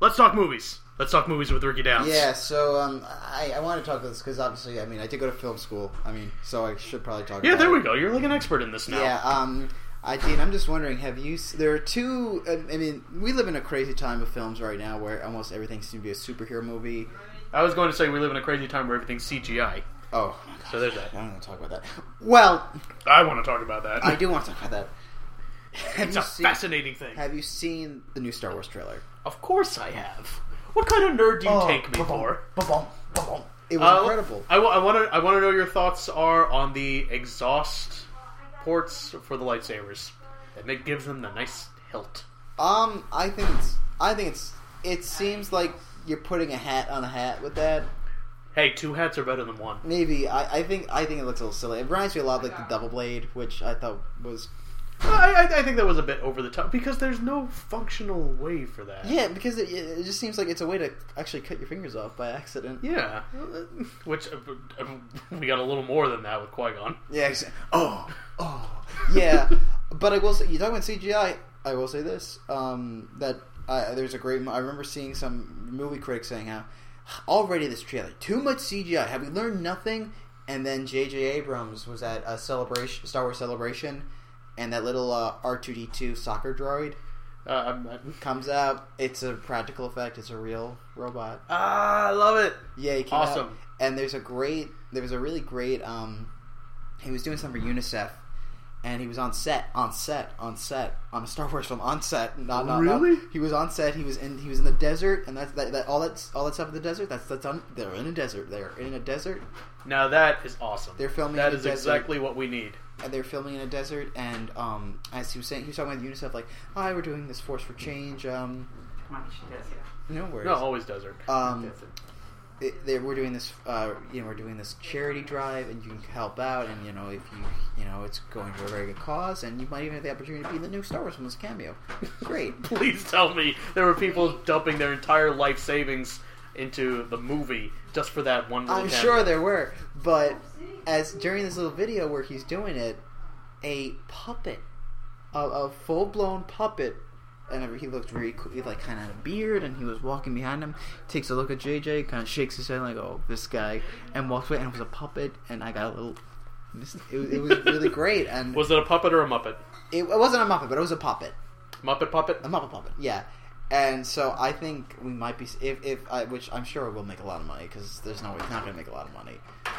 let's talk movies. Let's talk movies with Ricky Downs. Yeah, so um, I, I want to talk about this because obviously, I mean, I did go to film school. I mean, so I should probably talk. Yeah, about there it. we go. You're like an expert in this now. Yeah, um, I Dean, I'm just wondering, have you? There are two. I I mean, we live in a crazy time of films right now where almost everything seems to be a superhero movie. I was going to say we live in a crazy time where everything's CGI. Oh, So there's that. I don't want to talk about that. Well, I want to talk about that. I do want to talk about that. Have it's a seen, fascinating thing. Have you seen the new Star Wars trailer? Of course I have. What kind of nerd do you Oh, take me ba-bum, for? ba-bum, ba-bum. It was Uh, incredible. I, want to. I want to know your thoughts are on the exhaust ports for the lightsabers. And it gives them the nice hilt. Um, I think it's. I think it's. It seems like you're putting a hat on a hat with that. Hey, two hats are better than one. Maybe I, I think I think it looks a little silly. It reminds me a lot of like the double blade, which I thought was I, I, I think that was a bit over the top because there's no functional way for that. yeah because it, it just seems like it's a way to actually cut your fingers off by accident. Yeah, which uh, uh, we got a little more than that with Qui Gon. Yeah. ex- Oh. Oh. Yeah. but I will say you talk about CGI. I will say this um, that uh, there's a great. I remember seeing some movie critics saying how already this trailer too much CGI. Have we learned nothing? And then J.J. Abrams was at a celebration, Star Wars celebration, and that little uh, R2D2 soccer droid Uh, I'm, I'm- comes out. It's a practical effect. It's a real robot. ah, I love it. Yeah, he came out, Awesome. and there's a great. There was a really great. Um, he was doing something for UNICEF, and he was on set, on set, on set, on a Star Wars film, on set. Not, not, not- Really? he was on set. He was in. He was in the desert, and that's that. that all that's all that stuff in the desert. That's that's on. They're in a desert. They're in a desert, Now that is awesome. They're filming That is desert. exactly what we need. And they're filming in a desert. And um, as he was saying, he was talking about UNICEF, like, "Hi, we're doing this Force for Change." Um, no worries. No, always desert. Um, it, they, we're doing this, uh, you know, we're doing this charity drive, and you can help out, and you know, if you, you know, it's going to a very good cause, and you might even have the opportunity to be in the new Star Wars film as cameo. Great. Please tell me there were people dumping their entire life savings into the movie just for that one. I'm cameo. sure there were, but as during this little video where he's doing it, a puppet, a, a full blown puppet, and he looked really cool. He like kind of had a beard, and he was walking behind him. Takes a look at JJ, kind of shakes his head like, "Oh, this guy," and walks away. And it was a puppet, and I got a little. It, was- it was really great, and Was it a puppet or a muppet? it, it wasn't a muppet, but it was a puppet, Muppet puppet. a muppet puppet, yeah. And so I think we might be if if I, which I'm sure will make a lot of money because there's no way it's not going to make a lot of money,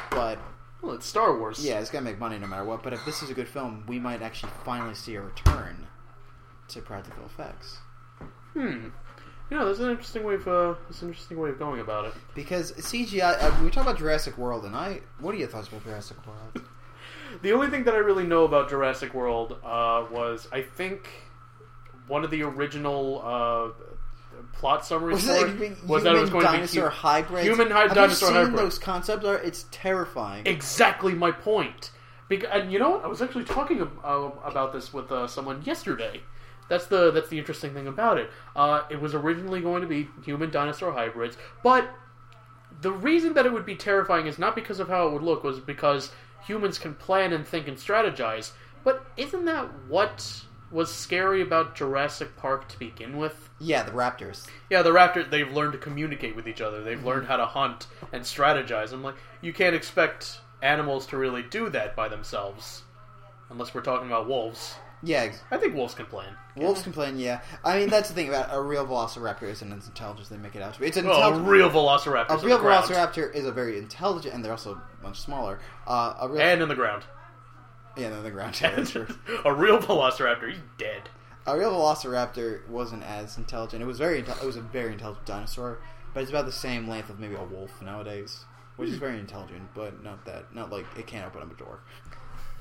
but Well, it's Star Wars. Yeah, it's gonna make money no matter what. But if this is a good film, we might actually finally see a return to practical effects Hmm. Yeah, that's an interesting way of uh, that's an interesting way of going about it. because CGI. Uh, we talk about Jurassic World, and I. What are your thoughts about Jurassic World? The only thing that I really know about Jurassic World uh, was I think one of the original uh, plot summary Was, for it it was that it was going to be dinosaur hybrids? human Have dinosaur you seen hybrid. those concepts? Are it's terrifying. exactly my point. Because, and you know what? I was actually talking about this with uh, someone yesterday. That's the that's the interesting thing about it. Uh, it was originally going to be human dinosaur hybrids, but the reason that it would be terrifying is not because of how it would look, was because humans can plan and think and strategize. But isn't that what was scary about Jurassic Park to begin with? yeah, the raptors. Yeah, the raptors, they've learned to communicate with each other. They've learned how to hunt and strategize. I'm like, you can't expect animals to really do that by themselves. Unless we're talking about wolves. Yeah, ex- I think wolves can plan. wolves can complain. Yeah, I mean that's the thing about a real velociraptor isn't as intelligent as they make it out to be. It's an Well, a real velociraptor. a real velociraptor is a very intelligent, and they're also much smaller. Uh, a real, And in the ground. Yeah, they're the ground. Yeah, a real velociraptor, he's dead. A real velociraptor wasn't as intelligent. It was very inte- it was a very intelligent dinosaur, but it's about the same length of maybe a wolf nowadays, which is hmm. very intelligent, but not that not like it can't open up a door.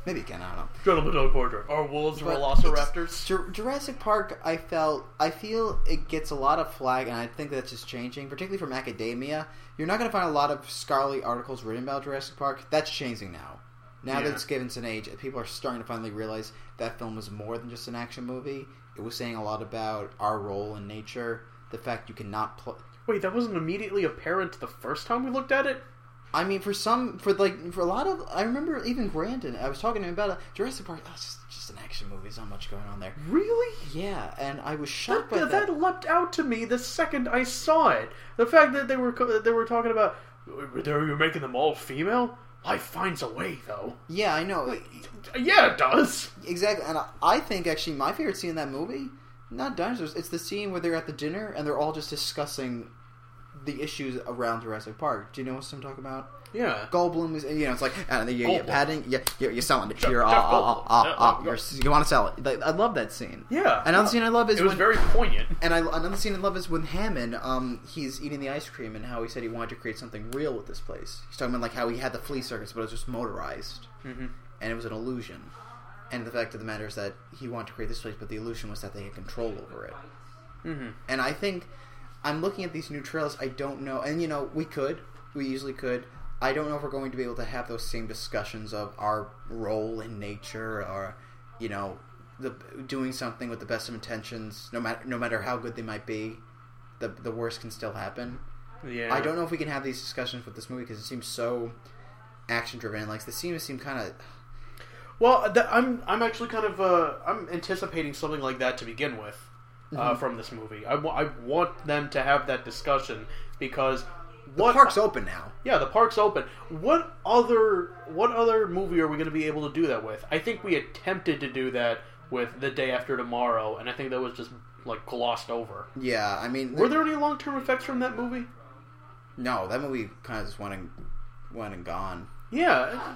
Maybe it can. I don't know. Gentleman Dog Portrait. Are wolves But velociraptors? Jurassic Park, I felt, I feel it gets a lot of flag, and I think that's just changing, particularly from academia. You're not going to find a lot of scholarly articles written about Jurassic Park. That's changing now. Now Yeah. that it's given an age, people are starting to finally realize that film was more than just an action movie. It was saying a lot about our role in nature, the fact you cannot play. Wait, that wasn't immediately apparent the first time we looked at it? I mean, for some, for like, for a lot of, I remember even Brandon. I was talking to him about it. Jurassic Park. Oh, it's just, just an action movie. There's not much going on there. Really? Yeah, and I was shocked That, by that, that. leapt out to me the second I saw it. The fact that they were they were talking about you're making them all female. Life finds a way, though. Yeah, I know Yeah, it does. exactly. And I, I think actually my favorite scene in that movie, not dinosaurs. It's the scene where they're at the dinner and they're all just discussing the issues around Jurassic Park. Do you know what I'm talking about? Yeah. Goldblum is, you know, it's like, and you, you're Goldblum. patting, you, you're, you're selling it. You're, ah, ah, Goldblum. ah, ah, you're, you want to sell it. Like, I love that scene. Yeah. Another scene I love is It was when, very poignant. and I, another scene I love is when Hammond, um, he's eating the ice cream and how he said he wanted to create something real with this place. He's talking about like how he had the flea circus, but it was just motorized hmm and it was an illusion. And the fact of the matter is that he wanted to create this place, but the illusion was that they had control over it. hmm And I think I'm looking at these new trailers. I don't know, and you know, we could, we easily could. I don't know if we're going to be able to have those same discussions of our role in nature, or you know, the doing something with the best of intentions, no matter no matter how good they might be, the the worst can still happen. Yeah. I don't know if we can have these discussions with this movie because it seems so action driven. Like the scenes seem kind of Well, th- I'm I'm actually kind of uh, I'm anticipating something like that to begin with uh, from this movie. I I want them to have that discussion because the park's open now. yeah the park's open. What other what other movie are we going to be able to do that with? I think we attempted to do that with the day after tomorrow, and I think that was just like glossed over. Yeah, I mean, Were there any long term effects from that movie? no, that movie kind of just went and went and gone. Yeah.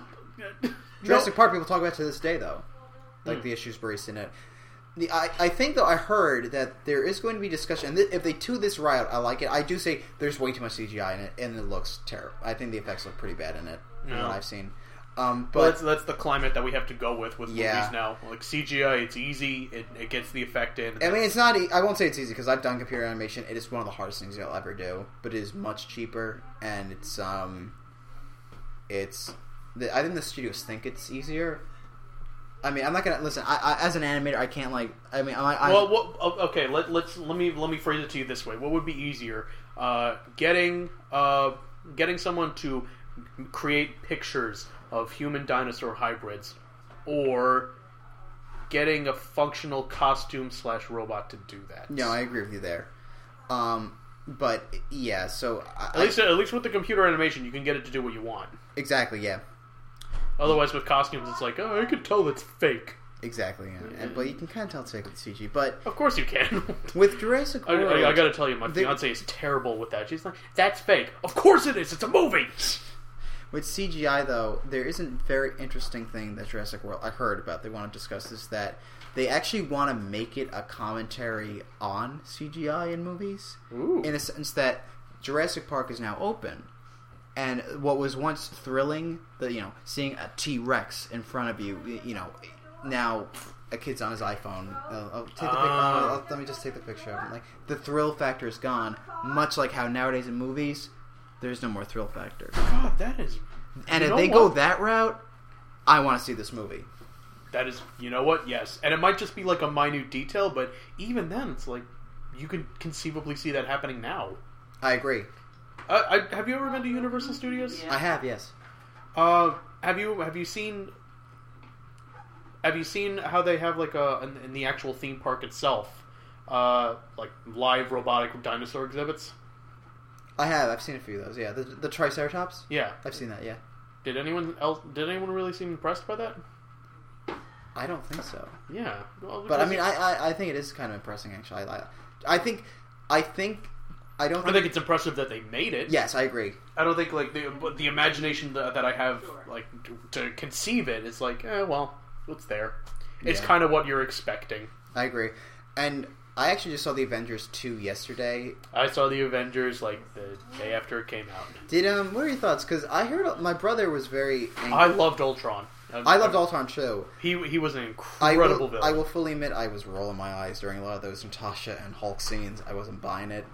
Jurassic Park people talk about to this day though, like Hmm. the issues braced in it. The, I, I think though I heard that there is going to be discussion. And th- if they do this right, I like it. I do say there's way too much CGI in it, and it looks terrible. I think the effects look pretty bad in it from Yeah. what I've seen. Um, But but that's, that's the climate that we have to go with with Yeah. movies now. Like CGI, it's easy. It, it gets the effect in. I mean, it's not. E- I won't say it's easy because I've done computer animation. It is one of the hardest things you'll ever do, but it is much cheaper, and it's um, it's. The, I think the studios think it's easier. I mean, I'm not gonna listen. I, I as an animator, I can't like. I mean, I, I well, what, okay. Let, let's let me let me phrase it to you this way. What would be easier, uh, getting uh, getting someone to create pictures of human dinosaur hybrids, or getting a functional costume slash robot to do that? no, I agree with you there. Um, but yeah, so I, At least, at least with the computer animation, you can get it to do what you want. exactly, yeah, Otherwise, with costumes, it's like, oh, I can tell it's fake. exactly, yeah. And, but you can kind of tell it's fake with CG. But Of course, you can. with Jurassic I, World, I, I gotta tell you, my They- fiance is terrible with that. She's like, "That's fake." Of course it is. It's a movie. With CGI, though, there is a very interesting thing that Jurassic World I heard about. They want to discuss is that they actually want to make it a commentary on CGI in movies, Ooh. in a sense that Jurassic Park is now open, and what was once thrilling, the you know seeing a T Rex in front of you, you know, now a kid's on his iPhone. Uh, oh, take the pic- Ah. oh, let me just take the picture of him. Like the thrill factor is gone, much like how nowadays in movies. There's no more thrill factor. God, that is. And if they go that route, I want to see this movie. That is. You know what? Yes, and it might just be like a minute detail, but even then, it's like you could conceivably see that happening now. I agree. Uh, I, have you ever been to Universal Studios? I have, yes. Uh, have you have you seen have you seen how they have like a in, in the actual theme park itself, uh, like live robotic dinosaur exhibits? I have. I've seen a few of those. Yeah, the, the Triceratops. Yeah. I've seen that. Yeah. Did anyone else? Did anyone really seem impressed by that? I don't think so. Yeah. Well, But I mean, I, I, I think it is kind of impressing. Actually, I, I think, I think, I don't I think. think it's impressive that they made it. yes, I agree. I don't think like the the imagination that, that I have like to, to conceive it is like, eh, well, it's there. It's Yeah. kind of what you're expecting. I agree. And I actually just saw the Avengers two yesterday. I saw the Avengers like the day after it came out. Did um, what are your thoughts? Because I heard my brother was very. Angry. I loved Ultron. I loved Ultron too. He he was an I incredible will, villain. I will fully admit I was rolling my eyes during a lot of those Natasha and Hulk scenes. I wasn't buying it.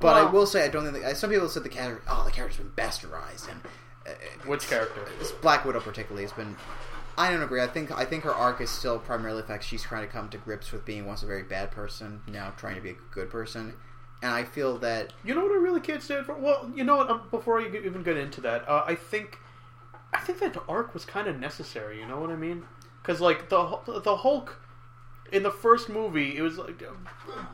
But I will say I don't think the, some people said the character oh the character's been bastardized and uh, Which character? Black Widow particularly has been I don't agree. I think I think her arc is still primarily the fact she's trying to come to grips with being once a very bad person, now trying to be a good person. and I feel that You know what I really can't stand for? Well, you know what? Um, before I even get into that, uh, I think, I think that arc was kind of necessary. You know what I mean? Because like the the Hulk in the first movie, it was like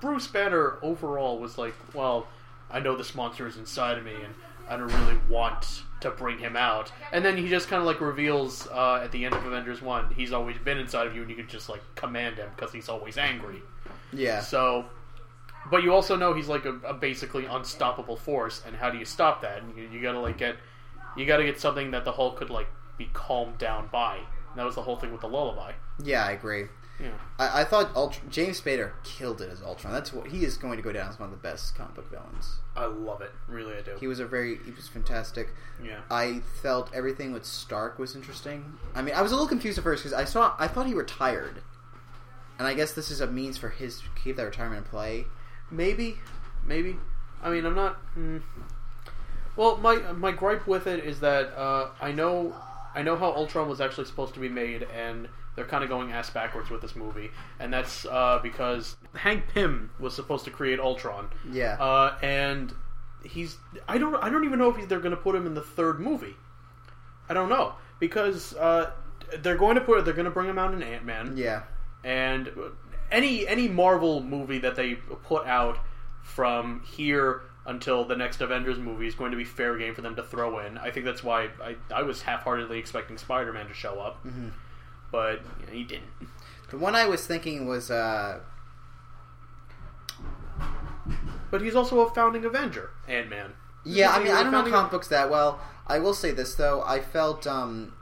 Bruce Banner overall was like, well, I know this monster is inside of me, and I don't really want to bring him out. And then he just kind of like reveals uh, at the end of Avengers One, he's always been inside of you, and you can just like command him because he's always angry. yeah, So, but you also know he's like a, a basically unstoppable force, and how do you stop that? And you, you gotta like get, you gotta get something that the Hulk could like be calmed down by. And that was the whole thing with the lullaby. yeah, I agree. Yeah, I, I thought Ultra, James Spader killed it as Ultron. That's what he is going to go down as one of the best comic book villains. I love it. Really, I do. He was a very he was fantastic. yeah, I felt everything with Stark was interesting. I mean, I was a little confused at first because I saw I thought he retired, and I guess this is a means for his to keep that retirement in play. maybe, maybe. I mean, I'm not. Mm, well, my my gripe with it is that uh, I know I know how Ultron was actually supposed to be made, and they're kind of going ass backwards with this movie, and that's uh, because Hank Pym was supposed to create Ultron. Yeah, uh, and he's I don't I don't even know if they're going to put him in the third movie. I don't know. Because uh, they're going to put they're going to bring him out in Ant Man yeah, and any any Marvel movie that they put out from here until the next Avengers movie is going to be fair game for them to throw in. I think that's why I, I was half heartedly expecting Spider Man to show up, hmm but you know, he didn't. the one I was thinking was uh, But he's also a founding Avenger, Ant Man. yeah. I mean, I don't know comic books that well. I will say this though. I felt um,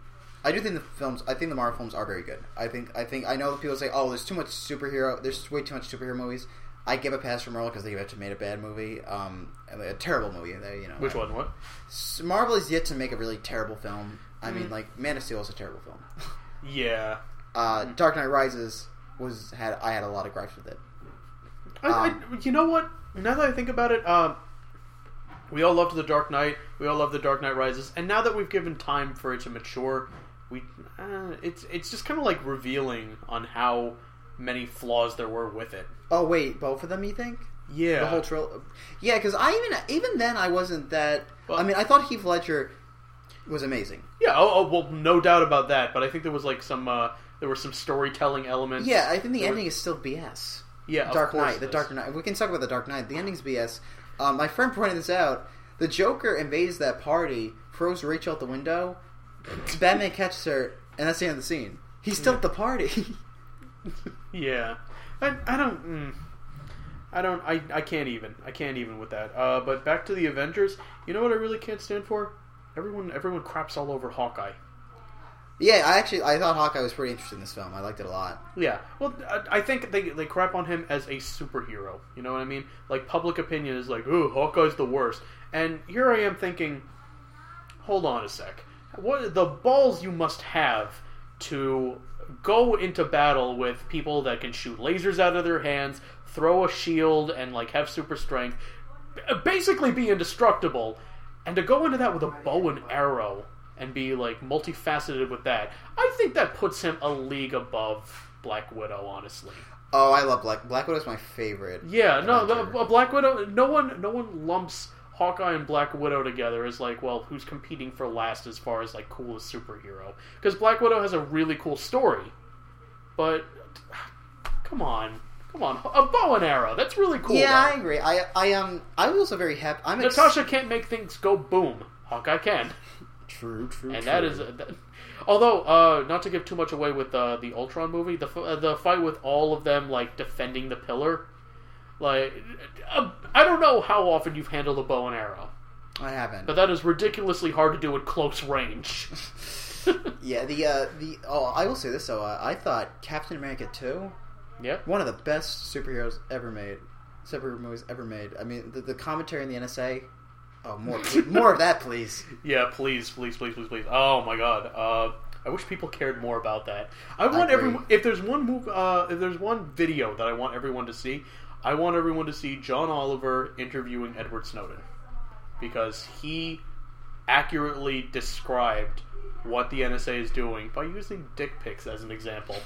I do think the films. I think the Marvel films are very good. I think. I think. I know that people say, "Oh, there's too much superhero. There's way too much superhero movies." I give a pass for Marvel because they've actually made a bad movie, um, a terrible movie. They, you know, Which one? What? Marvel is yet to make a really terrible film. I mean, Mm. like Man of Steel is a terrible film. Yeah. uh, Dark Knight Rises was had I had a lot of gripes with it. I, I, Um, you know what? Now that I think about it, um, we all loved the Dark Knight. We all love the Dark Knight Rises, and now that we've given time for it to mature, we uh, it's it's just kind of like revealing on how many flaws there were with it. Oh wait, both of them? You think? Yeah, The whole trilogy? Yeah, because I even even then I wasn't that. Well- I mean, I thought Heath Ledger was amazing. yeah. Oh, oh, well, no doubt about that. But I think there was like some uh, there were some storytelling elements. Yeah, I think the There ending is still BS. yeah, Dark Knight, the Dark. Knight. We can talk about the Dark Knight. The ending's BS. Um, my friend pointed this out. The Joker invades that party, throws Rachel out the window. Batman catches her, and that's the end of the scene. He's still at the party. Yeah, I, I don't. Mm, I don't. I, I can't even. I can't even with that. Uh, but back to the Avengers. You know what I really can't stand for? Everyone. Everyone craps all over Hawkeye. yeah, I actually I thought Hawkeye was pretty interesting in this film. I liked it a lot. Yeah. Well, I, think they they crap on him as a superhero. You know what I mean? Like public opinion is like, "Oh, Hawkeye's the worst." And here I am thinking, hold on a sec. What the balls you must have to go into battle with people that can shoot lasers out of their hands, throw a shield, and like have super strength, basically be indestructible, and to go into that with a bow and arrow and be like multifaceted with that, I think that puts him a league above Black Widow. Honestly, Oh, I love Black Black Widow's my favorite. yeah, no, the, Black Widow. No one, no one lumps Hawkeye and Black Widow together as like, well, who's competing for last as far as like coolest superhero? Because Black Widow has a really cool story, but come on, come on, a bow and arrow. That's really cool. yeah, I though. agree. I I um I was also very happy. I'm ex- Natasha can't make things go boom. Hawkeye can, True, true, and true. that is. That, although, uh, not to give too much away with uh, the Ultron movie, the f- uh, the fight with all of them like defending the pillar, like uh, I don't know how often you've handled a bow and arrow, I haven't. but that is ridiculously hard to do at close range. yeah, the uh the oh I will say this though. Uh, I thought Captain America two yep. one of the best superheroes ever made, superhero movies ever made. I mean, the, the commentary in the NSA. Oh, more, more of that, please. Yeah, please, please, please, please, please. Oh my god. Uh, I wish people cared more about that. I want everyone. If there's one move, uh, if there's one video that I want everyone to see, I want everyone to see John Oliver interviewing Edward Snowden because he accurately described what the NSA is doing by using dick pics as an example.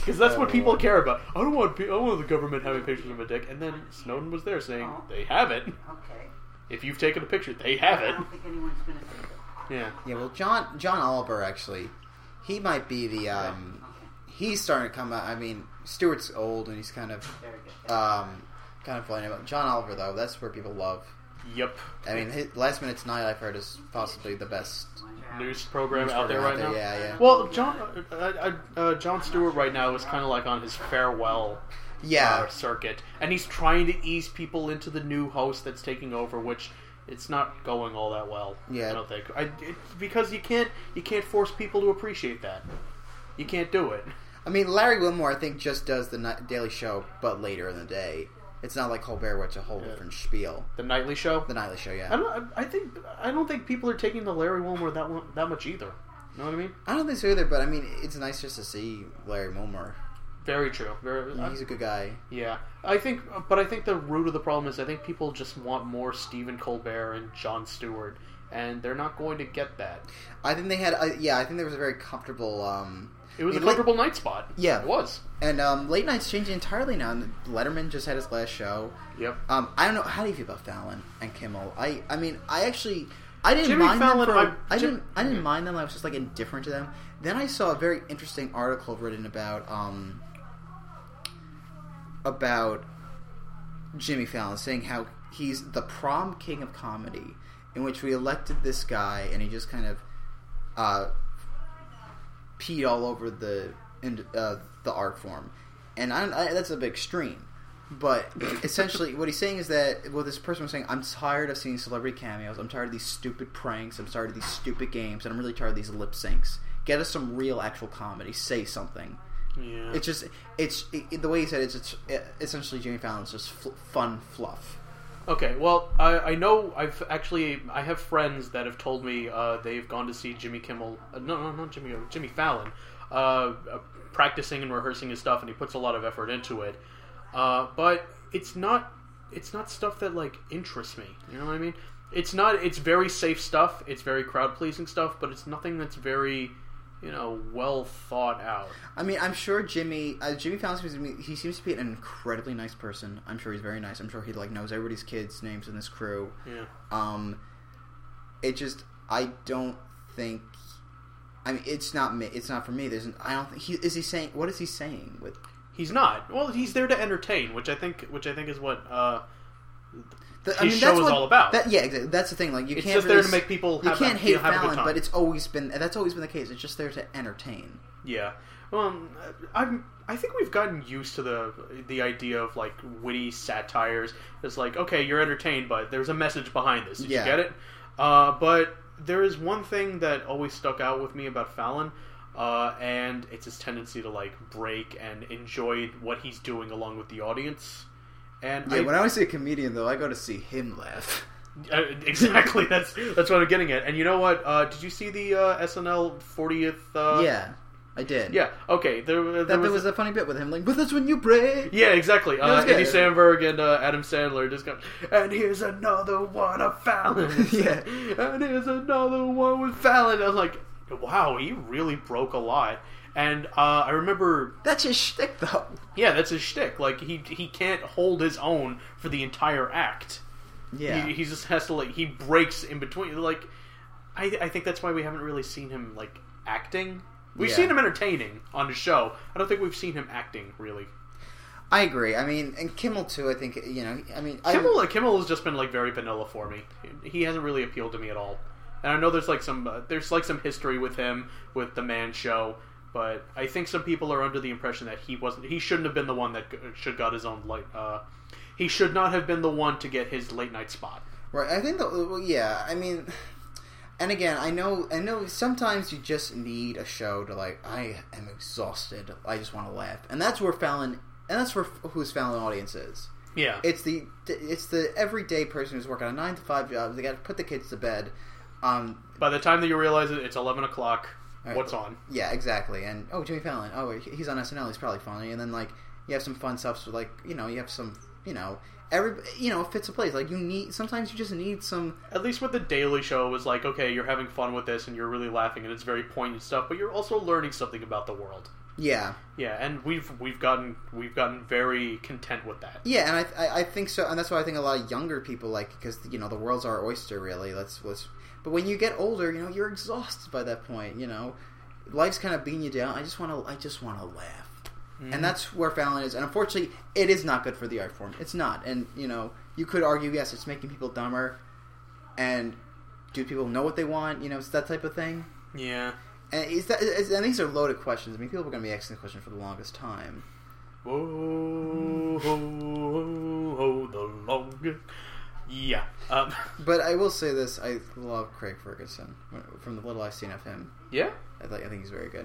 Because that's what people care about. I don't want pe- I don't want the government having pictures of my dick. And then Snowden was there saying Oh. they have it. Okay. If you've taken a picture, they have I it. don't think anyone's going to say that. Yeah. Yeah, well, John John Oliver actually, he might be the um, he's starting to come out. I mean, Stewart's old and he's kind of Very good. um, kind of playing about John Oliver though. That's where people love. Yep. I mean, his, Last Minute Tonight I've heard is possibly the best News program news out there right program now. Yeah, yeah, Well, John uh, uh, uh, Jon Stewart right now is kind of like on his farewell yeah. uh, circuit, and he's trying to ease people into the new host that's taking over, which it's not going all that well. Yeah. I don't think. I, it, because you can't you can't force people to appreciate that. You can't do it. I mean, Larry Wilmore I think just does the Daily Show, but later in the day. It's not like Colbert, where it's a whole Yeah. different spiel. The nightly show. The Nightly Show, I yeah. don't. I think. I don't think people are taking the Larry Wilmore that one, that much either. You know what I mean? I don't think so either, but I mean, it's nice just to see Larry Wilmore. Very true. Very. He's a good guy. Yeah, I think, but I think the root of the problem is I think people just want more Stephen Colbert and Jon Stewart, and they're not going to get that. I think they had, uh, yeah, I think there was a very comfortable. Um, It was I a mean, late- comfortable night spot. Yeah. it was. and um, late nights changing entirely now. And Letterman just had his last show. Yep. Um, I don't know. How do you feel about Fallon and Kimmel? I, I mean, I actually, I didn't Jimmy mind Fallon, them. For, I- I, Jim- didn't, I didn't mind them. I was just like indifferent to them. Then I saw a very interesting article written about, um, about Jimmy Fallon saying how he's the prom king of comedy, in which we elected this guy and he just kind of, uh, peed all over the in, uh, the art form, and I, I, that's a big extreme. But essentially, what he's saying is that well, this person was saying, "I'm tired of seeing celebrity cameos. I'm tired of these stupid pranks. I'm tired of these stupid games, and I'm really tired of these lip syncs. Get us some real, actual comedy. Say something." Yeah. It's just, it's it, the way he said it, it's, it's essentially Jimmy Fallon's just f- fun fluff. Okay, well, I, I know I've actually I have friends that have told me uh, they've gone to see Jimmy Kimmel. Uh, no, no, not Jimmy. Jimmy Fallon, uh, uh, practicing and rehearsing his stuff, and he puts a lot of effort into it. Uh, but it's not it's not stuff that like interests me. You know what I mean? It's not. It's very safe stuff. It's very crowd pleasing stuff, but it's nothing that's very you know well thought out. I mean, I'm sure Jimmy uh, Jimmy Fallon seems to be he seems to be an incredibly nice person. I'm sure he's very nice. I'm sure he like knows everybody's kids' names in this crew. Yeah. Um, it just I don't think. I mean, it's not me. It's not for me. There's. An, I don't think he is. He saying what is he saying with? He's not. Well, he's there to entertain, which I think, which I think is what uh, The, His show is all about. That, yeah, exactly. That's the thing. Like you It's can't. just really there to make people You can't a- hate a good Fallon, but it's always been. That's always been the case. It's just there to entertain. Yeah. Well, um, I'm. I think we've gotten used to the the idea of like witty satires. It's like, okay, you're entertained, but there's a message behind this. Did Yeah. you get it? Uh, but there is one thing that always stuck out with me about Fallon, uh, and it's his tendency to like break and enjoy what he's doing along with the audience. And Yeah, I, when I see a comedian though, I go to see him laugh. Uh, exactly. That's that's what I'm getting at. And you know what? Uh, did you see the uh, SNL 40th? Uh, yeah, I did. Yeah. Okay. There, there that was, was a funny bit with him. Like, but that's when you break. Yeah, exactly. Uh. Andy Samberg and uh, Adam Sandler just go, and here's another one of Fallon. Yeah. and here's another one with Fallon. I was like, wow, he really broke a lot. And uh, I remember, That's his shtick, though. yeah, that's his shtick. Like he he can't hold his own for the entire act. Yeah. He, he just has to like he breaks in between. Like, I I think that's why we haven't really seen him like acting. We've Yeah. seen him entertaining on the show. I don't think we've seen him acting really. I agree. I mean, and Kimmel too. I think you know. I mean, I- Kimmel, Kimmel has just been like very vanilla for me. He hasn't really appealed to me at all. And I know there's like some uh, there's like some history with him with the Man Show, but I think some people are under the impression that he wasn't. He shouldn't have been the one that should got his own light. Uh, he should not have been the one to get his late night spot. Right. I think that. Well, yeah. I mean, and again, I know. I know. Sometimes you just need a show to like. I am exhausted. I just want to laugh, and that's where Fallon. And that's where whose Fallon audience is. Yeah, It's the it's the everyday person who's working a nine to five job. They got to put the kids to bed. Um. by the time that you realize it, it's eleven o'clock. What's on? Yeah. Exactly. And oh, Jimmy Fallon. Oh, he- he's on SNL. He's probably funny. And then like you have some fun stuff. So like you know you have some you know every you know fits a place. Like you need sometimes you just need some At least with the Daily Show, it was like, okay, you're having fun with this and you're really laughing and it's very poignant stuff, but you're also learning something about the world. Yeah, Yeah, and we've we've gotten we've gotten very content with that. yeah, and I, I I think so, and that's why I think a lot of younger people like because you know the world's our oyster, really. Let's let's. But when you get older, you know you're exhausted by that point. You know, life's kind of beating you down. I just want to I just want to laugh, and mm-hmm. that's where Fallon is. And unfortunately, it is not good for the art form. It's not, and you know you could argue yes, it's making people dumber, and do people know what they want? You know, it's that type of thing. Yeah. And is that is, and these are loaded questions. I mean, people are going to be asking this question for the longest time. Whoa, ho, ho, ho, the longest. Yeah. Um, But I will say this: I love Craig Ferguson from the little I've seen of him. yeah. I, th- I think he's very good.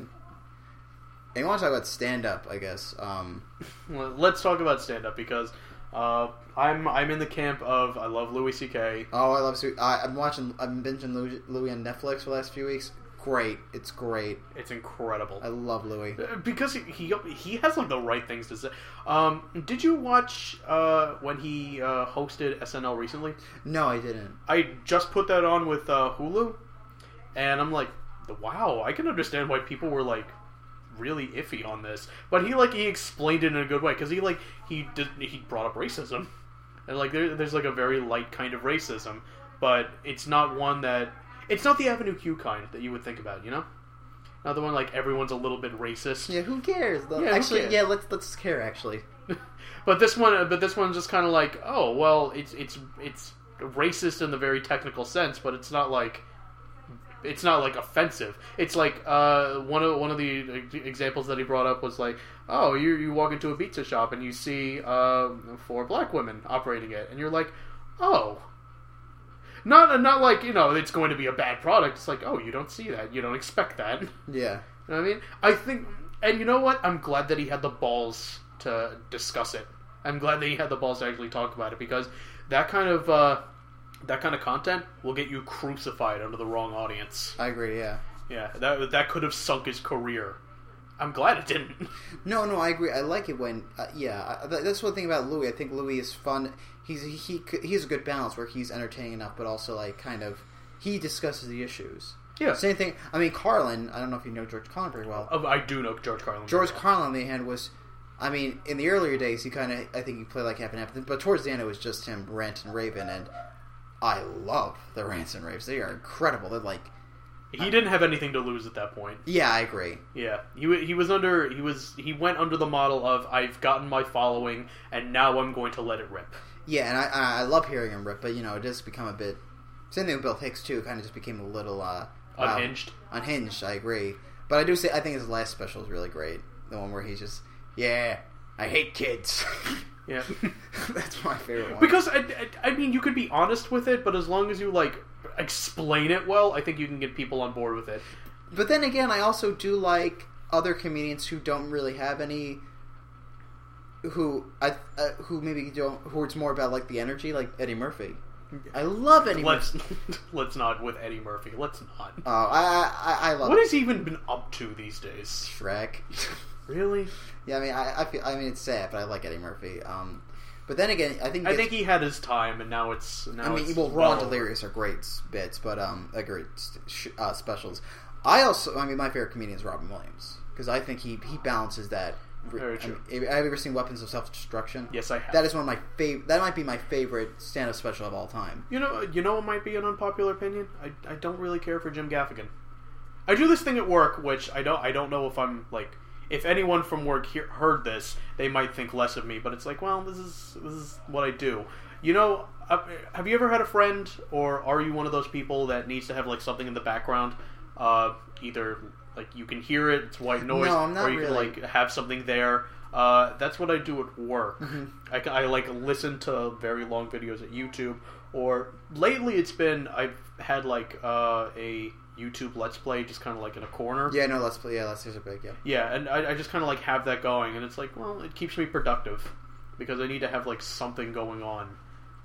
And you want to talk about stand up, I guess. Um, Well, Let's talk about stand up because uh, I'm I'm in the camp of I love Louis C.K. oh, I love. I, I'm watching. I'm binging Louis, Louis on Netflix for the last few weeks. Great, it's great. It's incredible. I love Louis. Uh, because he, he he has like the right things to say. Um, did you watch uh, when he uh, hosted SNL recently? No, I didn't. I just put that on with uh, Hulu, and I'm like, wow, I can understand why people were like really iffy on this. But he like he explained it in a good way because he like he did he brought up racism, and like there, there's like a very light kind of racism, but it's not one that it's not the Avenue Q kind that you would think about, you know. Not the one like everyone's a little bit racist. Yeah, who cares? Though? Yeah, actually, cares? yeah, let's let's care. Actually, but this one, but this one's just kind of like, oh well, it's it's it's racist in the very technical sense, but it's not like it's not like offensive. It's like uh, one of one of the examples that he brought up was like, oh, you you walk into a pizza shop and you see uh, four black women operating it, and you're like, oh. Not, not like you know it's going to be a bad product. It's like oh you don't see that you don't expect that. yeah, You know what I mean? I think, and you know what? I'm glad that he had the balls to discuss it. I'm glad that he had the balls to actually talk about it because that kind of uh, that kind of content will get you crucified under the wrong audience. I agree. Yeah. Yeah, that that could have sunk his career. I'm glad it didn't. No, no, I agree. I like it when, uh, yeah, I, that's one thing about Louis. I think Louis is fun. He's he he he a good balance where he's entertaining enough, but also like kind of he discusses the issues. Yeah, Same thing. I mean, Carlin. I don't know if you know George Carlin very well. Oh, I do know George Carlin. George well. Carlin, on the other hand, was. I mean, in the earlier days, he kind of, I think he played like half and half. But towards the end, it was just him rant and raving, and I love the rants and raves. They are incredible. They're like, He didn't have anything to lose at that point. yeah, I agree. Yeah, he he was under he was he went under the model of I've gotten my following and now I'm going to let it rip. Yeah, and I, I love hearing him rip, but you know, it does become a bit. Same thing with Bill Hicks too. Kind of just became a little uh, wow. Unhinged. Unhinged. I agree, but I do say I think his last special is really great. The one where he's just, yeah, I hate kids. Yeah. That's my favorite one. Because I, I, I mean, you could be honest with it, but as long as you like explain it well, I think you can get people on board with it. But then again, I also do like other comedians who don't really have any. Who I uh, who maybe don't who it's more about like the energy, like Eddie Murphy. I love Eddie Let's Murphy. let's not with Eddie Murphy. Let's not. Oh, I, I I love What has he even been up to these days? Shrek. Really? yeah, I mean, I, I feel. I mean, it's sad, but I like Eddie Murphy. Um, but then again, I think I think he had his time, and now it's now. I mean, well, Raw and. Delirious are great bits, but um, are great uh, specials. I also, I mean, my favorite comedian is Robin Williams because I think he he balances that. Very I true. mean, have you ever seen Weapons of Self Destruction? Yes, I have. That is one of my favorite. That might be my favorite stand-up special of all time. You know, you know what might be an unpopular opinion. I, I don't really care for Jim Gaffigan. I do this thing at work, which I don't I don't know if I'm like if anyone from work hear, heard this, they might think less of me. But it's like, well, this is this is what I do. You know, uh, have you ever had a friend, or are you one of those people that needs to have like something in the background, uh, either like you can hear it, it's white noise, No, or you really. can like have something there. Uh, that's what I do at work. Mhm. I, I like listen to very long videos at YouTube, or lately it's been I've had like uh, a YouTube Let's Play just kind of like in a corner. Yeah, no, let's play. Yeah, let's here's a big yeah. Yeah, and I, I just kind of like have that going, and it's like, well, it keeps me productive because I need to have like something going on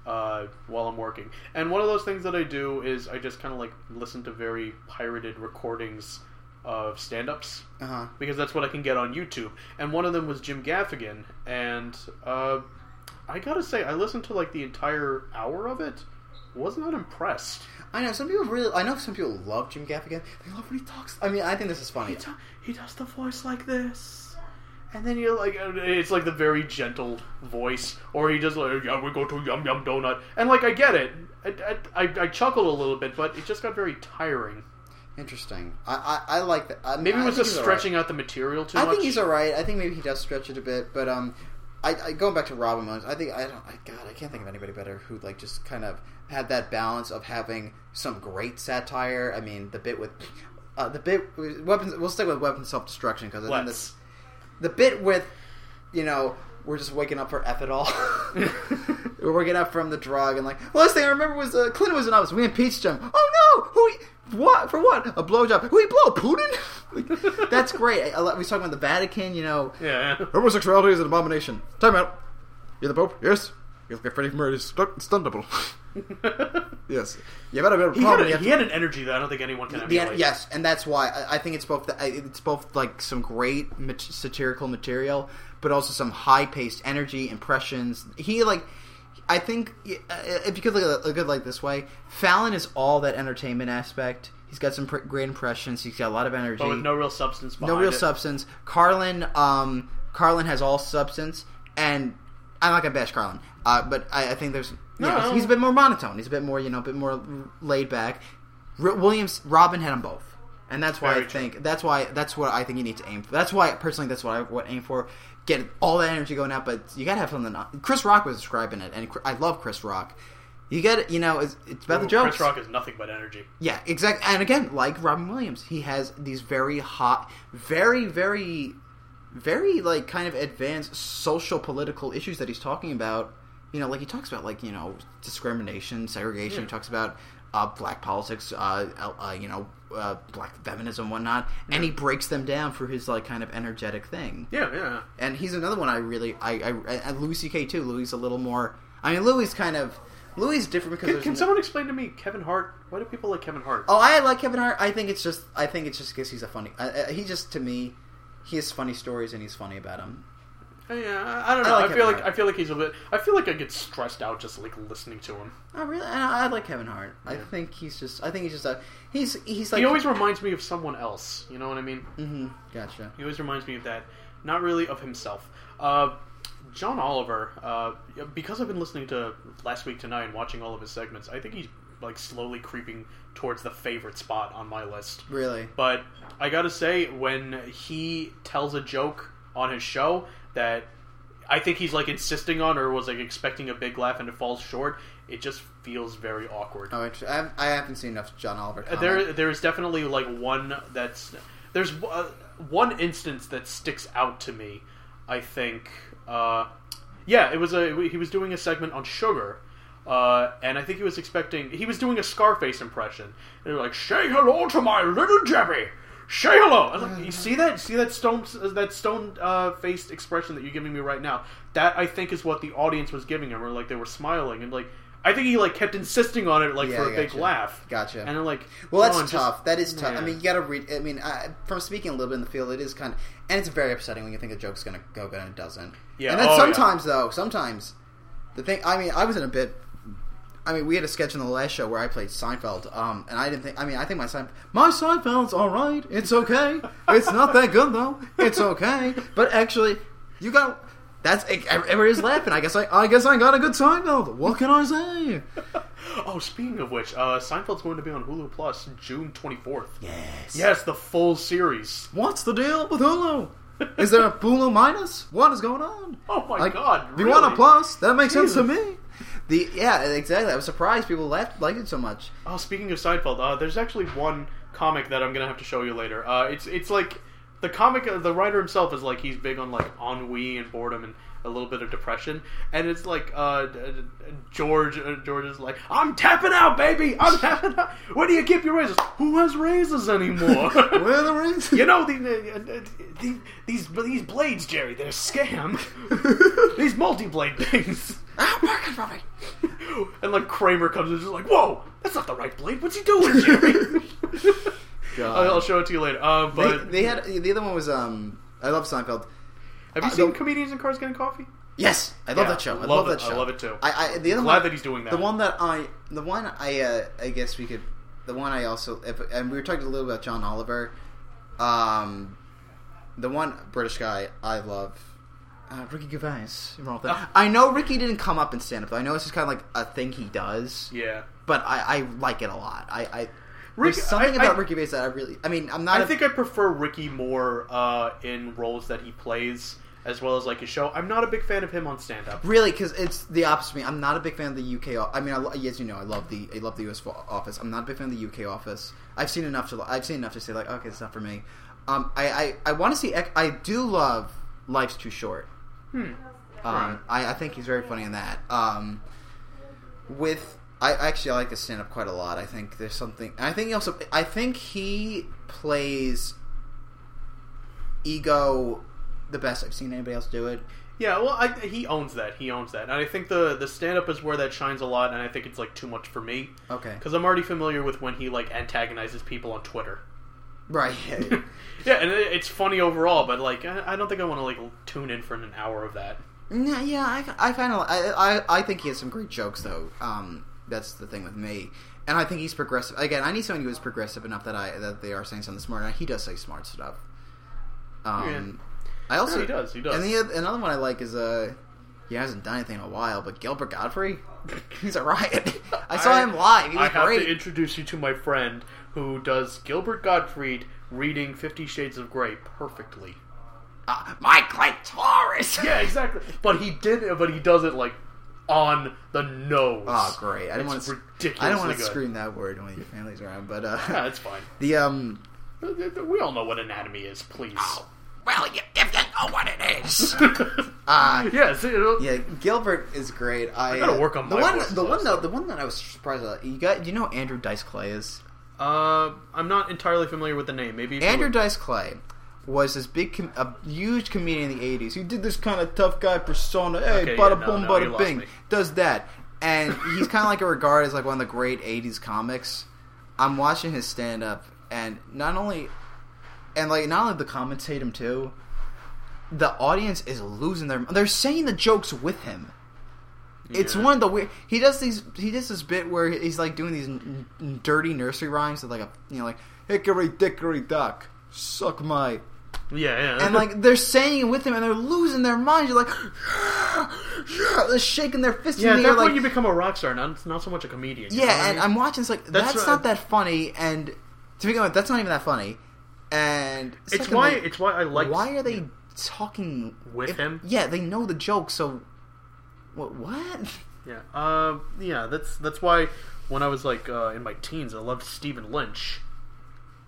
uh, while I'm working. And one of those things that I do is I just kind of like listen to very pirated recordings of stand-ups Uh huh. because that's what I can get on YouTube. And one of them was Jim Gaffigan, and uh, I gotta say, I listened to like the entire hour of it, was not impressed. I know some people really. I know some people love Jim Gaffigan. They love when he talks. I mean, I think this is funny. He, ta- he does the voice like this, and then you're like, uh, it's like the very gentle voice, or he does like, yeah, we go to Yum Yum Donut, and like I get it, I, I, I, I chuckled a little bit, but it just got very tiring. Interesting. I I, I like that. I, Maybe it was just stretching out the material too much. I much. think he's all right. I think maybe he does stretch it a bit, but um, I, I going back to Robin Williams. I think I don't. I, God, I can't think of anybody better who like just kind of had that balance of having some great satire. I mean, the bit with. Uh, the bit weapons. We'll stick with weapons self destruction because I think this the bit with, you know, we're just waking up for F it all. we're waking up from the drug and like, well, last thing I remember was uh, Clinton was in office. We impeached him. Oh no! Who? He, what for? What? A blowjob? Who he blow? Putin? Like, that's great. I, I, we was talking about the Vatican. You know, yeah. homosexuality is an abomination. Time out. You're the Pope. Yes. You're like Freddie Mercury's stuntable. yes. You better have a He had, problem. a, he to- had an energy that I don't think anyone can the, emulate. yes, and that's why I, I think it's both. The, it's both like some great mat- satirical material, but also some high paced energy impressions. He like, I think uh, if you could look at, look at it like this way, Fallon is all that entertainment aspect. He's got some pr- great impressions. He's got a lot of energy. but with no real substance behind no real it. substance. Carlin, um, Carlin has all substance, and I'm not gonna bash Carlin, uh, but I, I think there's. No, know, no. he's a bit more monotone. He's a bit more, you know, a bit more laid back. R- Williams, Robin had them both, and that's why Very I true. think that's why that's what I think you need to aim for. That's why personally, that's what I would aim for. Get all that energy going out, but you gotta have something. Chris Rock was describing it, and I love Chris Rock. You get, you know, it's, it's about the Ooh, jokes. Chris Rock is nothing but energy. Yeah, exactly. And again, like Robin Williams, he has these very hot, very, very, very like kind of advanced social political issues that he's talking about. You know, like he talks about like you know discrimination, segregation. Yeah. He talks about uh, black politics, uh, uh, you know, uh, black feminism, whatnot, and he breaks them down for his like kind of energetic thing. Yeah, yeah. And he's another one I really, I, I and Louis C.K. too. Louis is a little more. I mean, Louis is kind of. Louis is different because Can, can no- someone explain to me Kevin Hart? Why do people like Kevin Hart? Oh, I like Kevin Hart. I think it's just. I think it's just because he's a funny. Uh, uh, he just to me, he has funny stories and he's funny about them. Yeah, I don't know. I, like feel Kevin like I feel like he's a bit. I feel like I get stressed out just like listening to him. I really, I, I like Kevin Hart. I think he's just. I think he's just a. He's he's like. he always reminds me of someone else. You know what I mean? Mm-hmm. Gotcha. He always reminds me of that. Not really of himself. Uh, John Oliver. Uh, because I've been listening to last week tonight and watching all of his segments, I think he's like slowly creeping towards the favorite spot on my list. Really. But I gotta say, when he tells a joke on his show that I think he's like insisting on or was like expecting a big laugh and it falls short, it just feels very awkward. Oh, interesting. I haven't, seen enough John Oliver. Uh, Comment. There, there is definitely like one that's there's uh, one instance that sticks out to me. I think, uh, yeah, it was a he was doing a segment on sugar, uh, and I think he was expecting he was doing a Scarface impression. And they were like, "Say hello to my little Jebby." Say hello. I was like, you see that? See that stone that stone uh, faced expression that you're giving me right now? That I think is what the audience was giving him, or like they were smiling, and like I think he like kept insisting on it, like Yeah, for a big laugh. Gotcha. And I'm like, Well, that's "Come on, just- tough. that is tough. I mean, you got to read. I mean, I, from speaking a little bit in the field, it is kind of, and it's very upsetting when you think a joke's going to go good and it doesn't. Yeah, And then oh, sometimes, though, sometimes the thing. I mean, I was in a bit. I mean, we had a sketch in the last show where I played Seinfeld, um, and I didn't think. I mean, I think my Seinfeld, my Seinfeld's all right. It's okay. It's not that good though. It's okay. But actually, you got. That's everybody's laughing. I guess I. I guess I got a good Seinfeld. What can I say? Oh, speaking of which, uh, Seinfeld's going to be on Hulu Plus June 24th. Yes. Yes, the full series. What's the deal with Hulu? Is there a Hulu minus? What is going on? Oh my Like, god! If you want a plus, that makes sense to me. The yeah, exactly. I was surprised people left liked it so much. Oh, speaking of Seinfeld, uh, there's actually one comic that I'm gonna have to show you later. Uh, it's it's like the comic, uh, the writer himself is like he's big on like ennui and boredom and a little bit of depression, and it's like uh, George uh, George is like, I'm tapping out, baby, I'm tapping out. Where do you keep your razors? Who has razors anymore? Where are the razors? You know the, uh, uh, the, these these blades, Jerry. They're a scam. these multi-blade things. I'm working for me. And like Kramer comes in, and is like, "Whoa, that's not the right blade. What's he doing, Jerry?" I'll, I'll show it to you later. Uh, but they had the other one was um. I love Seinfeld. have you uh, seen the- comedians in cars getting coffee? Yes, I love Yeah, that show. I love love, that I love it too. I, I the other Glad one, that he's doing that. The one that I, the one I, uh, I guess we could, the one I also, if, and we were talking a little about John Oliver. Um, the one British guy I love, uh, Ricky Gervais. With that. Ah. I know Ricky didn't come up in stand up. I know it's just kind of like a thing he does. yeah. But I, I like it a lot. I, I Rick- there's something I- about I- Ricky Gervais that I really. I mean, I'm not. I a- think I prefer Ricky more uh, in roles that he plays as well as like his show. I'm not a big fan of him on stand up. Really, because it's the opposite of me. I'm not a big fan of the UK. I mean, I, as you know, I love the I love the US office. I'm not a big fan of the UK office. I've seen enough to I've seen enough to say like, okay, it's not for me. Um, I I, I want to see. I do love Life's Too Short. Hmm. Um, I, I think he's very funny in that. Um, with I actually I like to stand up quite a lot. I think there's something. I think he also I think he plays ego the best I've seen anybody else do it. Yeah, well, I, he owns that. He owns that, and I think the the stand up is where that shines a lot. And I think it's like too much for me Okay, because I'm already familiar with when he like antagonizes people on Twitter. Right. yeah, and it- it's funny overall, but like I I don't think I want to like tune in for an hour of that. Yeah, yeah, I, I kind of, I, I, I think he has some great jokes though. Um, that's the thing with me, and I think he's progressive. Again, I need someone who is progressive enough that I that they are saying something smart. And he does say smart stuff. Um, I also Yeah, he does, he does. And the another one I like is uh, he hasn't done anything in a while, but Gilbert Gottfried, he's a riot. I saw him live. He was I have great. to introduce you to my friend who does Gilbert Gottfried reading Fifty Shades of Grey perfectly. uh, my clitoris. Yeah, exactly. But he did it. But he does it like on the nose. Oh, great! I didn't want to. I don't want to scream that word when your family's around, but uh, Yeah, it's fine. the um. We all know what anatomy is, please. Well, you, if you know what it is. uh, yes, yeah, Gilbert is great. I, gotta uh, work on the my one. The one though, the one that I was surprised at. You got. You know Andrew Dice Clay is. Uh, I'm not entirely familiar with the name. Maybe Andrew would- Dice Clay was this big, com- a huge comedian in the '80s. He did this kind of tough guy persona. Hey, Okay, bada yeah, boom, no, you bada bing. Does that, and he's kind of like a regarded as like one of the great '80s comics. I'm watching his stand up, and not only, and like not only the comments hate him too. The audience is losing their. They're saying the jokes with him. It's Yeah. one of the weird. He does these. He does this bit where he's like doing these n- n- dirty nursery rhymes with like a you know like hickory dickory duck, suck my, Yeah, yeah. and like they're saying it with him and they're losing their minds. You're like, they're shaking their fists yeah, in at that point like, you become a rock star, not not so much a comedian. you know what yeah. I And mean? I'm watching. It's like That's that's, right. not that funny. And to begin with, that's not even that funny. And it's why it's why I like. why are they talking With if- him? Yeah, they know the joke. So what? What? Yeah, uh, yeah. That's that's why when I was like uh, in my teens, I loved Stephen Lynch.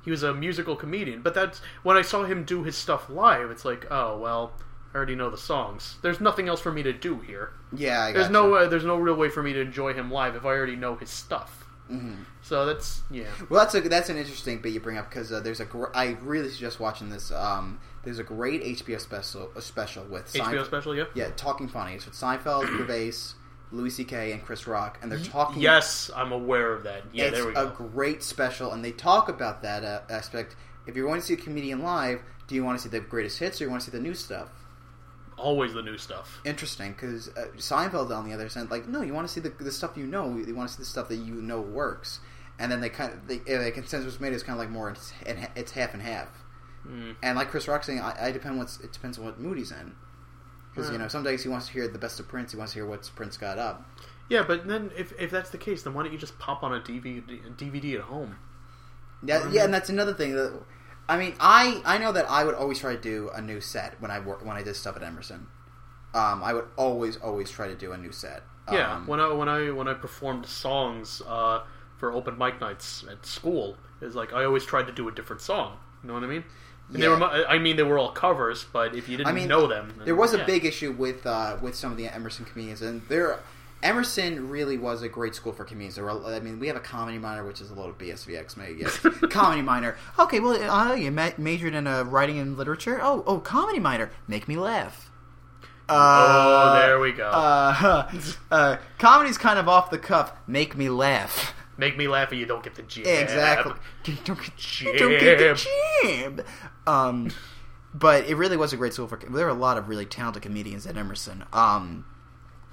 He was a musical comedian, but that's when I saw him do his stuff live. It's like, oh well, I already know the songs. There's nothing else for me to do here. Yeah, I There's gotcha. no uh, there's no real way for me to enjoy him live if I already know his stuff. Mhm. So that's yeah. Well, that's a that's an interesting bit you bring up because uh, there's a gr- I really suggest watching this. Um, there's a great HBO special a special with HBO Seinfeld. special, yeah. Yeah, Talking Funny. It's with Seinfeld, Gervais, Louis C.K. and Chris Rock, and they're talking. Yes, I'm aware of that. Yeah, it's there we go. a great special, and they talk about that uh, aspect. If you're going to see a comedian live, do you want to see the greatest hits or you want to see the new stuff? Always the new stuff. Interesting, because uh, Seinfeld on the other side, like, no, you want to see the, the stuff you know. You want to see the stuff that you know works. And then they kind of, they, the consensus was made is kind of like more, it's, it's half and half. Mm. And like Chris Rock saying, I, I depend what's it depends on what mood he's in. Because you know, some days he wants to hear the best of Prince. He wants to hear what's Prince got up. Yeah, but then if if that's the case, then why don't you just pop on a DVD DVD at home? Yeah, yeah, and that's another thing. That, I mean, I I know that I would always try to do a new set when I work when I did stuff at Emerson. Um, I would always always try to do a new set. Yeah, Um, when I when I when I performed songs uh, for open mic nights at school, is like I always tried to do a different song. You know what I mean? And They Yeah. were, I mean, they were all covers, but if you didn't I mean, know them, then- there was a big issue with uh, with some of the Emerson comedians, and there. Emerson really was a great school for comedians. Were, I mean, we have a comedy minor, which is a little BSVX, maybe. Yes. comedy minor. Okay, well, uh, you ma- majored in uh, writing and literature. Oh, oh, comedy minor. Make me laugh. Oh, there we go. Uh, uh, comedy's kind of off the cuff. Make me laugh. Make me laugh, and you don't get the jab. Exactly. You don't get, you don't get the jab. Um, but it really was a great school for. There were a lot of really talented comedians at Emerson. Um,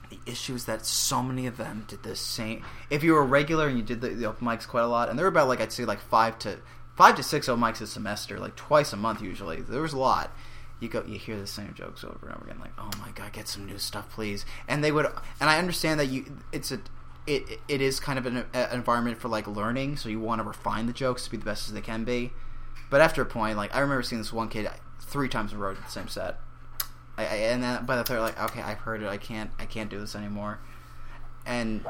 the issue is that so many of them did the same. If you were a regular and you did the, the open mics quite a lot, and there were about like I'd say like five to five to six open mics a semester, like twice a month usually. There was a lot. You go, you hear the same jokes over and over again, like, "Oh my god, get some new stuff, please." And they would, and I understand that you, it's a, it, it is kind of an, an environment for like learning, so you want to refine the jokes to be the best as they can be. But after a point, like I remember seeing this one kid three times in a row did the same set. I, I, and then by the third, like, okay, I've heard it. I can't, I can't do this anymore. And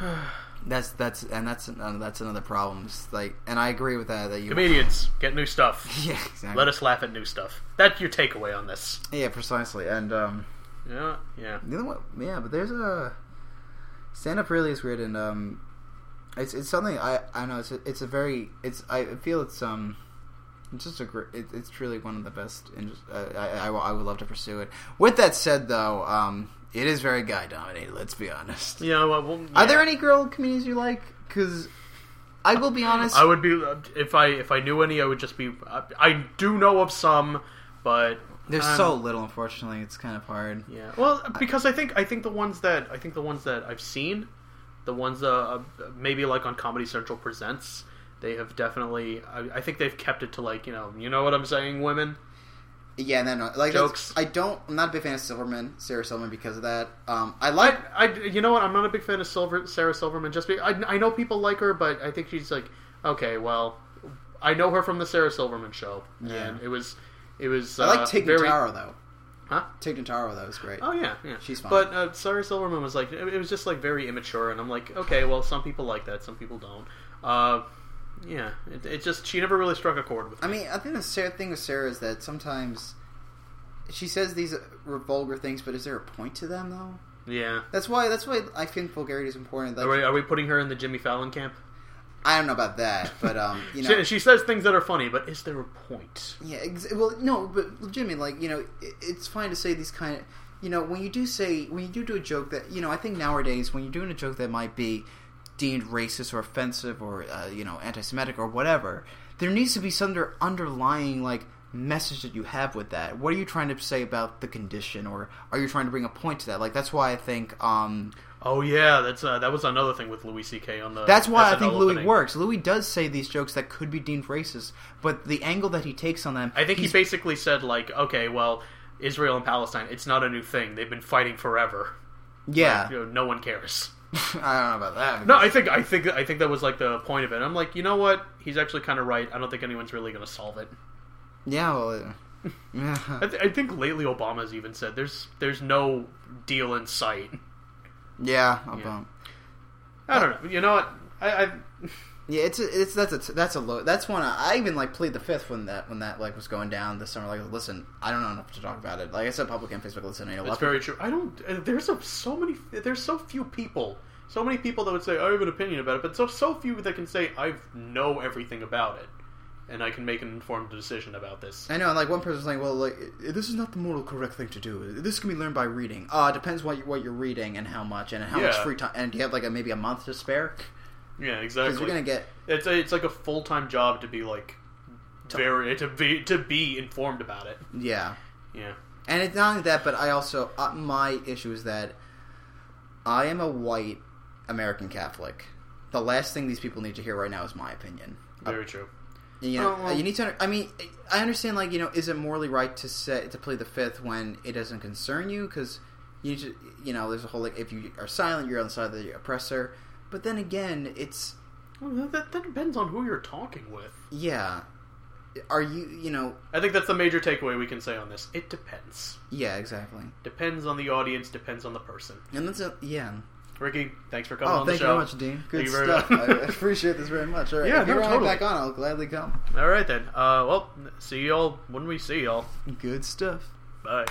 that's that's and that's uh, that's another problem. It's like, and I agree with that. That you Comedians get new stuff. yeah, exactly. Let us laugh at new stuff. That's your takeaway on this. yeah, precisely. And um, Yeah, yeah. you know what? Yeah, but there's a stand up really is weird, and um, it's it's something I I know it's a, it's a very it's I feel it's um. It's just a great. It, it's truly one of the best. And uh, I, I I would love to pursue it. With that said, though, um, it is very guy dominated. Let's be honest. Yeah, know, well, Are there any girl comedians you like? Because I will be honest. I would be if I if I knew any, I would just be. I, I do know of some, but There's um, so little. Unfortunately, it's kind of hard. Yeah. Well, because I think I think the ones that I think the ones that I've seen, the ones uh, uh maybe like on Comedy Central presents, they have definitely. I, I think they've kept it to like you know you know what I'm saying, women. Yeah, and then like Jokes. I don't. I'm not a big fan of Silverman, Sarah Silverman, because of that. Um, I I, like. I you know what I'm not a big fan of Silver Sarah Silverman. Just be, I I know people like her, but I think she's like okay, well, I know her from the Sarah Silverman show, Yeah. and it was it was. I like uh, Tig very, Notaro though. Huh? Tig Notaro though is great. Oh yeah, yeah. She's fine. But uh, Sarah Silverman was like, it, it was just like very immature, and I'm like, okay, well, some people like that, some people don't. Uh, yeah, it, it just she never really struck a chord with me. I mean, I think the Sarah thing with Sarah is that sometimes she says these vulgar things, but is there a point to them though? yeah. That's why. That's why I think vulgarity is important. Like, Are we, are we putting her in the Jimmy Fallon camp? I don't know about that, but um, you know, she, she says things that are funny, but is there a point? Yeah, ex- well, no, but Jimmy, like you know, it, it's fine to say these kind of, you know, when you do say when you do do a joke that you know, I think nowadays when you're doing a joke that might be deemed racist or offensive or uh, you know anti-Semitic or whatever, there needs to be some under- underlying like message that you have with that. What are you trying to say about the condition, or are you trying to bring a point to that? Like that's why I think. um Oh yeah, that's uh, that was another thing with Louis C.K. on the. That's why I SNL think Louis opening. works. Louis does say these jokes that could be deemed racist, but the angle that he takes on them, I think he basically said like, okay, well, Israel and Palestine, it's not a new thing. They've been fighting forever. yeah. Like, you know, no one cares. I don't know about that. No, I think I think I think that was like the point of it. I'm like, you know what? He's actually kind of right. I don't think anyone's really going to solve it. Yeah, well, uh, yeah. I, th- I think lately Obama's even said there's there's no deal in sight. yeah, I'll Yeah. I don't know. You know what? I, I Yeah, it's a, it's that's a that's a low. That's one I, I even like plead the fifth when that when that like was going down this summer. Like, listen, I don't know enough to talk about it. Like I said, public and Facebook. Listen, you know, it's what- very true. I don't. There's a, so many. There's so few people. So many people that would say I have an opinion about it, but so so few that can say I know everything about it, and I can make an informed decision about this. I know, and like one person's like, well, like this is not the moral correct thing to do. This can be learned by reading. Uh, it depends what you, what you're reading and how much and how much free time. And do you have like a, maybe a month to spare? Yeah, exactly. Because exactly. you're gonna get It's a, it's like a full time job to be like very to be to be informed about it. yeah. Yeah. And it's not only that, but I also uh, my issue is that I am a white American Catholic. The last thing these people need to hear right now is my opinion. Very true. You know, Oh, well- you need to. I mean, I understand. Like, you know, is it morally right to say to play the fifth when it doesn't concern you? Because you, need to- you know, there's a whole like if you are silent, you're on the side of the oppressor. But then again, it's Well, that, that depends on who you're talking with. yeah. Are you, you know, I think that's the major takeaway we can say on this. It depends. yeah, exactly. Depends on the audience. Depends on the person. And that's a yeah. Ricky, thanks for coming Oh, on the thank you show. very much, Dean. Good Thank you very stuff. much. I appreciate this very much. All right. Yeah, if you no, want me totally. back on, I'll gladly come. All right then. Uh, well, see y'all when we see y'all. Good stuff. Bye.